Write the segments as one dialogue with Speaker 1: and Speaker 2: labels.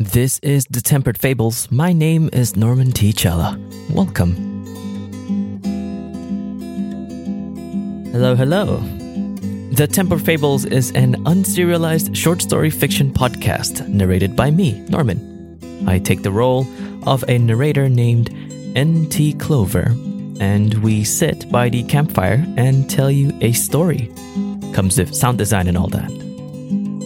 Speaker 1: This is The Tempered Fables. My name is Norman T. Chella. Welcome. Hello, hello. The Tempered Fables is an unserialized short story fiction podcast narrated by me, Norman. I take the role of a narrator named N.T. Clover, and we sit by the campfire and tell you a story. Comes with sound design and all that.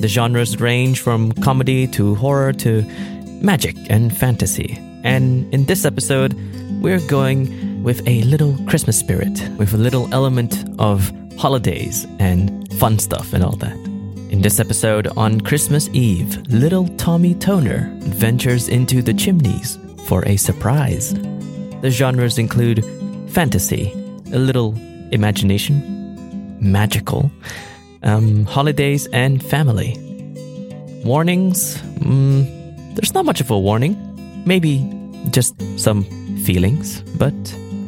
Speaker 1: The genres range from comedy to horror to magic and fantasy. And in this episode, we're going with a little Christmas spirit, with a little element of holidays and fun stuff and all that. In this episode, on Christmas Eve, little Tommy Toner ventures into the chimneys for a surprise. The genres include fantasy, a little imagination, magical, um, holidays, and family. Warnings? Mm, there's not much of a warning. Maybe just some feelings, but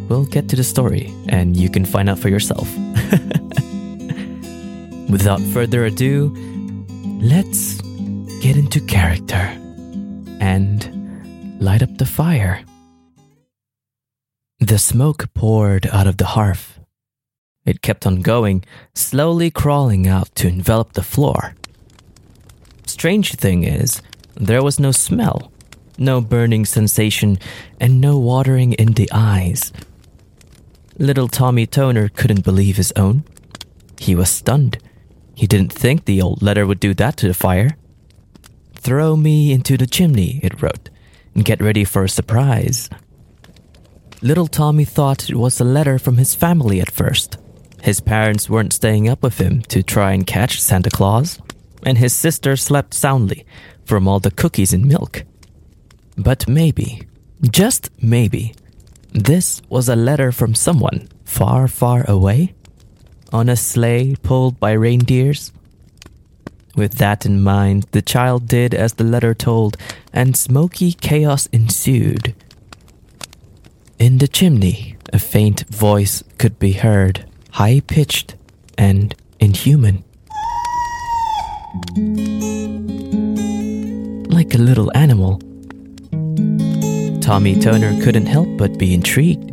Speaker 1: we'll get to the story and you can find out for yourself. Without further ado, let's get into character and light up the fire. The smoke poured out of the hearth. It kept on going, slowly crawling out to envelop the floor. Strange thing is, there was no smell, no burning sensation, and no watering in the eyes. Little Tommy Toner couldn't believe his own. He was stunned. He didn't think the old letter would do that to the fire. Throw me into the chimney, it wrote, and get ready for a surprise. Little Tommy thought it was a letter from his family at first. His parents weren't staying up with him to try and catch Santa Claus, and his sister slept soundly from all the cookies and milk. But maybe, just maybe, this was a letter from someone far, far away? On a sleigh pulled by reindeers? With that in mind, the child did as the letter told, and smoky chaos ensued. In the chimney, a faint voice could be heard, high pitched and inhuman. Like a little animal. Tommy Toner couldn't help but be intrigued.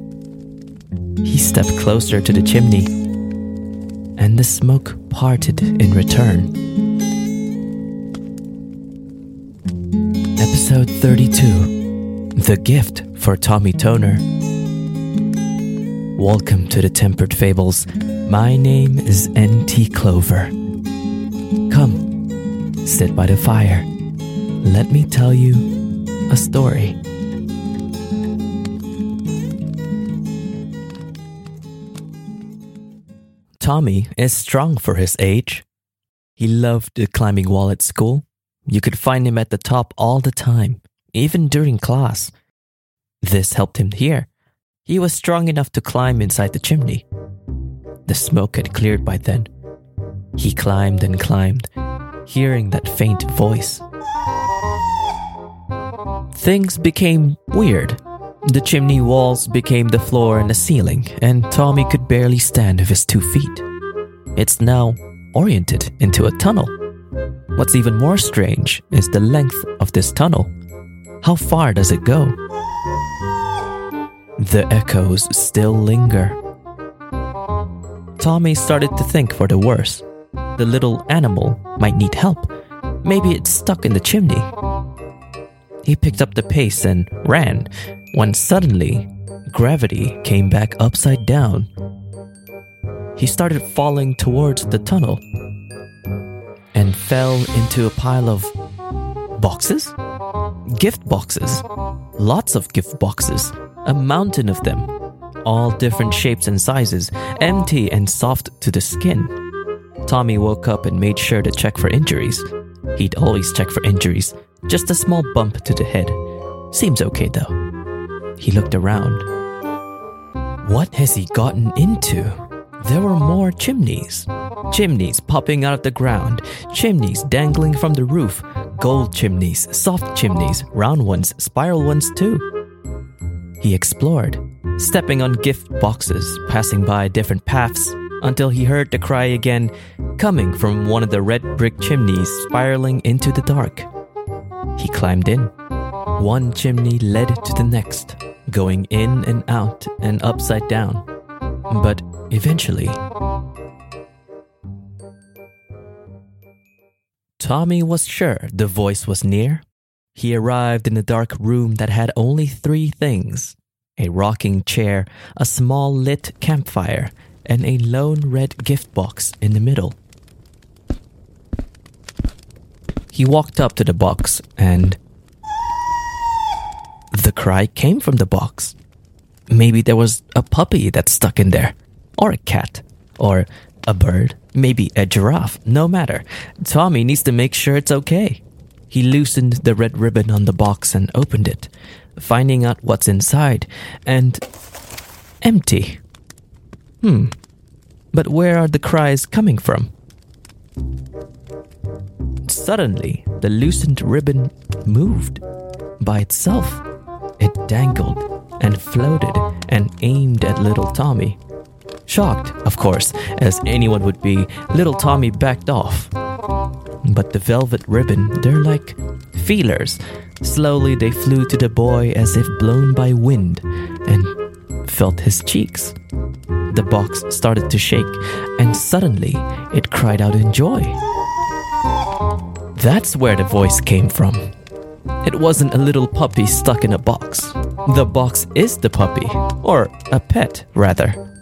Speaker 1: He stepped closer to the chimney, and the smoke parted in return. Episode 32 The Gift for Tommy Toner. Welcome to the Tempered Fables. My name is N.T. Clover. Come, sit by the fire. Let me tell you a story. Tommy is strong for his age. He loved the climbing wall at school. You could find him at the top all the time, even during class. This helped him here. He was strong enough to climb inside the chimney. The smoke had cleared by then. He climbed and climbed, hearing that faint voice. Things became weird. The chimney walls became the floor and the ceiling, and Tommy could barely stand with his two feet. It's now oriented into a tunnel. What's even more strange is the length of this tunnel. How far does it go? The echoes still linger. Tommy started to think for the worst. The little animal might need help. Maybe it's stuck in the chimney. He picked up the pace and ran when suddenly gravity came back upside down. He started falling towards the tunnel and fell into a pile of boxes? Gift boxes. Lots of gift boxes. A mountain of them. All different shapes and sizes, empty and soft to the skin. Tommy woke up and made sure to check for injuries. He'd always check for injuries, just a small bump to the head. Seems okay though. He looked around. What has he gotten into? There were more chimneys. Chimneys popping out of the ground, chimneys dangling from the roof, gold chimneys, soft chimneys, round ones, spiral ones too. He explored, stepping on gift boxes, passing by different paths, until he heard the cry again, coming from one of the red brick chimneys spiraling into the dark. He climbed in. One chimney led to the next, going in and out and upside down. But eventually, Tommy was sure the voice was near. He arrived in a dark room that had only three things a rocking chair, a small lit campfire, and a lone red gift box in the middle. He walked up to the box and. The cry came from the box. Maybe there was a puppy that stuck in there, or a cat, or a bird, maybe a giraffe, no matter. Tommy needs to make sure it's okay. He loosened the red ribbon on the box and opened it, finding out what's inside, and empty. Hmm. But where are the cries coming from? Suddenly, the loosened ribbon moved by itself. It dangled and floated and aimed at little Tommy. Shocked, of course, as anyone would be, little Tommy backed off. But the velvet ribbon, they're like feelers. Slowly they flew to the boy as if blown by wind and felt his cheeks. The box started to shake, and suddenly it cried out in joy. That's where the voice came from. It wasn't a little puppy stuck in a box. The box is the puppy, or a pet, rather.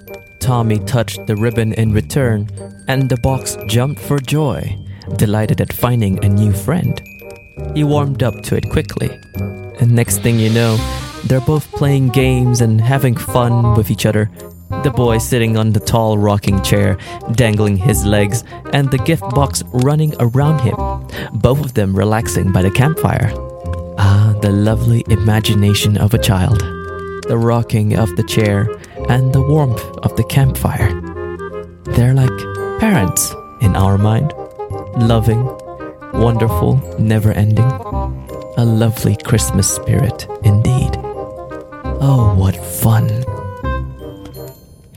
Speaker 1: Tommy touched the ribbon in return, and the box jumped for joy, delighted at finding a new friend. He warmed up to it quickly, and next thing you know, they're both playing games and having fun with each other. The boy sitting on the tall rocking chair, dangling his legs, and the gift box running around him, both of them relaxing by the campfire. Ah, the lovely imagination of a child, the rocking of the chair, and the warmth of the campfire. They're like parents in our mind, loving, wonderful, never ending. A lovely Christmas spirit indeed. Oh, what fun!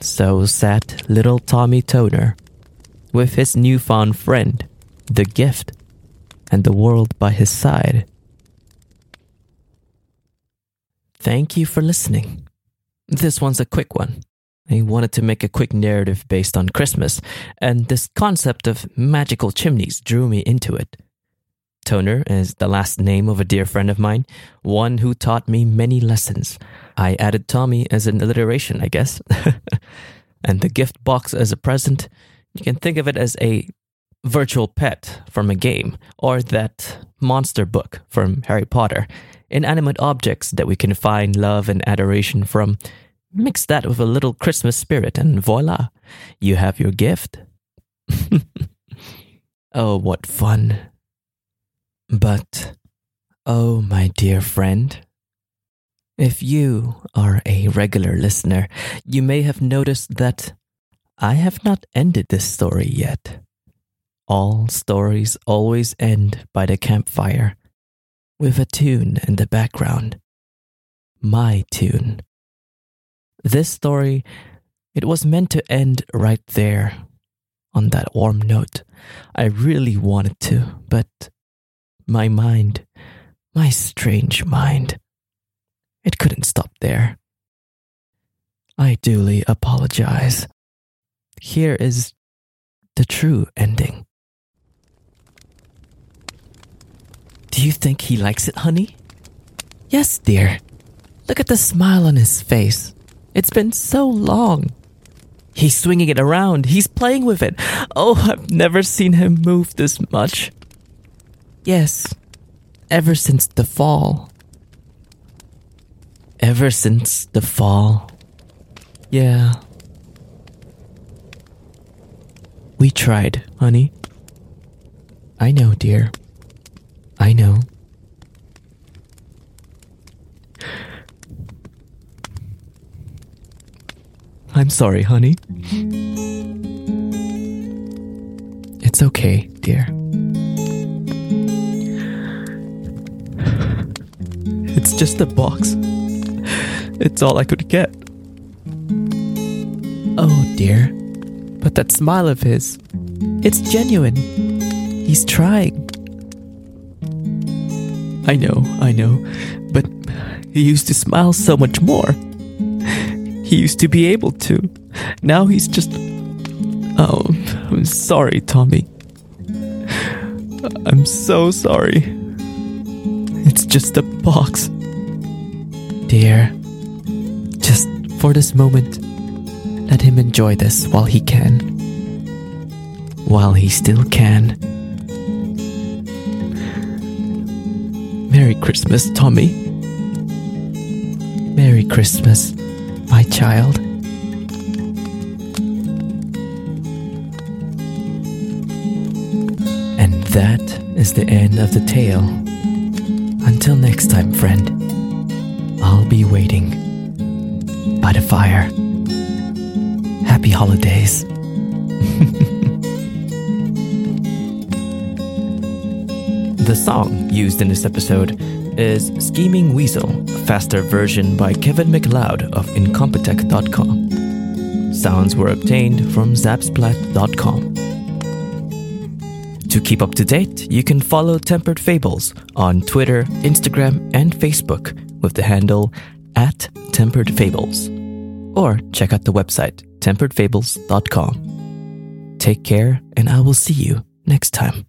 Speaker 1: So sat little Tommy Toner with his newfound friend, the gift, and the world by his side. Thank you for listening. This one's a quick one. I wanted to make a quick narrative based on Christmas, and this concept of magical chimneys drew me into it. Toner is the last name of a dear friend of mine, one who taught me many lessons. I added Tommy as an alliteration, I guess. and the gift box as a present, you can think of it as a virtual pet from a game, or that monster book from Harry Potter. Inanimate objects that we can find love and adoration from. Mix that with a little Christmas spirit, and voila, you have your gift. oh, what fun! But, oh, my dear friend, if you are a regular listener, you may have noticed that I have not ended this story yet. All stories always end by the campfire with a tune in the background. My tune. This story, it was meant to end right there on that warm note. I really wanted to, but my mind, my strange mind. It couldn't stop there. I duly apologize. Here is the true ending. Do you think he likes it, honey? Yes, dear. Look at the smile on his face. It's been so long. He's swinging it around. He's playing with it. Oh, I've never seen him move this much. Yes, ever since the fall. Ever since the fall. Yeah. We tried, honey. I know, dear. I know. I'm sorry, honey. It's okay, dear. It's just a box. It's all I could get. Oh dear. But that smile of his, it's genuine. He's trying. I know, I know. But he used to smile so much more. He used to be able to. Now he's just. Oh, I'm sorry, Tommy. I'm so sorry. It's just a box. Dear, just for this moment, let him enjoy this while he can. While he still can. Merry Christmas, Tommy. Merry Christmas, my child. And that is the end of the tale. Until next time, friend, I'll be waiting by the fire. Happy holidays. the song used in this episode is Scheming Weasel, a faster version by Kevin MacLeod of Incompetech.com. Sounds were obtained from Zapsplat.com. To keep up to date, you can follow Tempered Fables on Twitter, Instagram, and Facebook with the handle at Tempered Fables. Or check out the website temperedfables.com. Take care, and I will see you next time.